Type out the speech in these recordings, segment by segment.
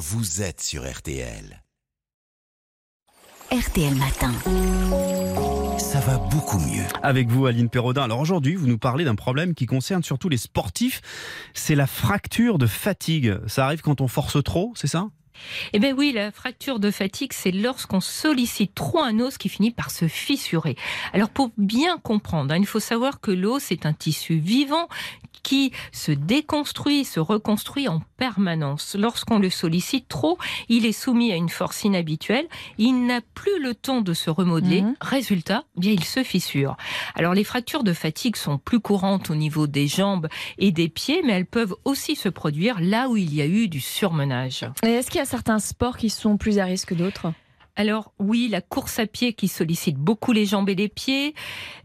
vous êtes sur RTL. RTL Matin. Ça va beaucoup mieux. Avec vous, Aline Perrodin. Alors aujourd'hui, vous nous parlez d'un problème qui concerne surtout les sportifs. C'est la fracture de fatigue. Ça arrive quand on force trop, c'est ça? Eh bien oui, la fracture de fatigue, c'est lorsqu'on sollicite trop un os qui finit par se fissurer. Alors pour bien comprendre, hein, il faut savoir que l'os est un tissu vivant qui se déconstruit, se reconstruit en permanence. Lorsqu'on le sollicite trop, il est soumis à une force inhabituelle, il n'a plus le temps de se remodeler. Mhm. Résultat, eh bien il se fissure. Alors les fractures de fatigue sont plus courantes au niveau des jambes et des pieds, mais elles peuvent aussi se produire là où il y a eu du surmenage. est-ce qu'il y a certains sports qui sont plus à risque que d'autres alors oui, la course à pied qui sollicite beaucoup les jambes et les pieds,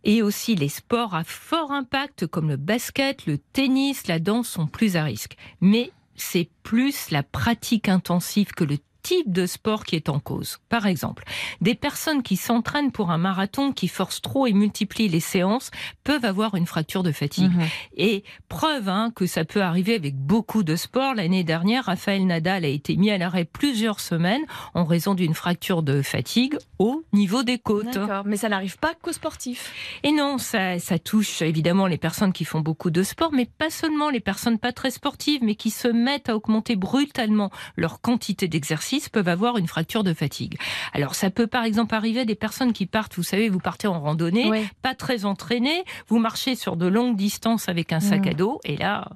et aussi les sports à fort impact comme le basket, le tennis, la danse sont plus à risque. Mais c'est plus la pratique intensive que le type de sport qui est en cause. Par exemple, des personnes qui s'entraînent pour un marathon, qui forcent trop et multiplient les séances, peuvent avoir une fracture de fatigue. Mhm. Et preuve hein, que ça peut arriver avec beaucoup de sports. L'année dernière, Raphaël Nadal a été mis à l'arrêt plusieurs semaines en raison d'une fracture de fatigue au niveau des côtes. D'accord, mais ça n'arrive pas qu'aux sportifs. Et non, ça, ça touche évidemment les personnes qui font beaucoup de sport, mais pas seulement les personnes pas très sportives, mais qui se mettent à augmenter brutalement leur quantité d'exercice peuvent avoir une fracture de fatigue. Alors ça peut par exemple arriver à des personnes qui partent, vous savez, vous partez en randonnée, pas très entraînées, vous marchez sur de longues distances avec un sac mm. à dos, et là,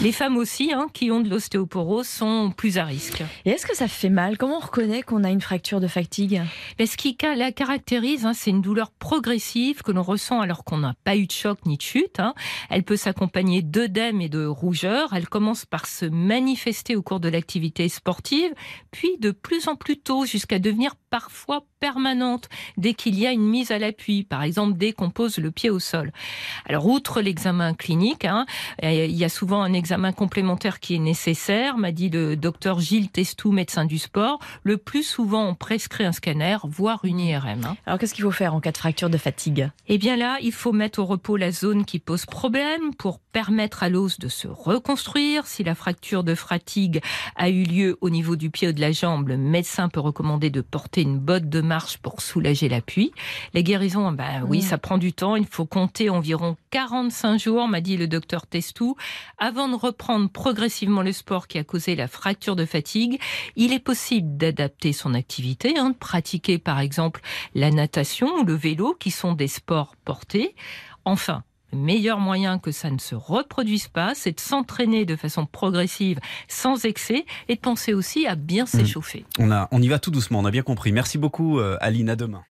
les femmes aussi hein, qui ont de l'ostéoporose sont plus à risque. Et est-ce que ça fait mal? Comment on reconnaît qu'on a une fracture de fatigue? Mais Ce qui la caractérise, hein, c'est une douleur progressive que l'on ressent alors qu'on n'a pas eu de choc ni de chute. Hein. Elle peut s'accompagner d'œdème et de rougeur. Elle commence par se manifester au cours de l'activité sportive, puis de plus en plus tôt jusqu'à devenir parfois permanente dès qu'il y a une mise à l'appui, par exemple dès qu'on pose le pied au sol. Alors outre l'examen clinique, hein, il y a souvent un examen complémentaire qui est nécessaire, m'a dit le docteur Gilles Testou, médecin du sport. Le plus souvent, on prescrit un scanner, voire une IRM. Hein. Alors qu'est-ce qu'il faut faire en cas de fracture de fatigue? Eh bien là, il faut mettre au repos la zone qui pose problème pour permettre à l'os de se reconstruire. Si la fracture de fatigue a eu lieu au niveau du pied ou de la jambe, le médecin peut recommander de porter une botte de marche pour soulager l'appui. La guérison, ben oui, ça prend du temps. Il faut compter environ 45 jours, m'a dit le docteur Testou, avant de reprendre progressivement le sport qui a causé la fracture de fatigue. Il est possible d'adapter son activité, hein, de pratiquer par exemple la natation ou le vélo, qui sont des sports portés. Enfin, le meilleur moyen que ça ne se reproduise pas, c'est de s'entraîner de façon progressive, sans excès, et de penser aussi à bien hmm. s'échauffer. On, a, on y va tout doucement, on a bien compris. Merci beaucoup, euh, Aline. À demain.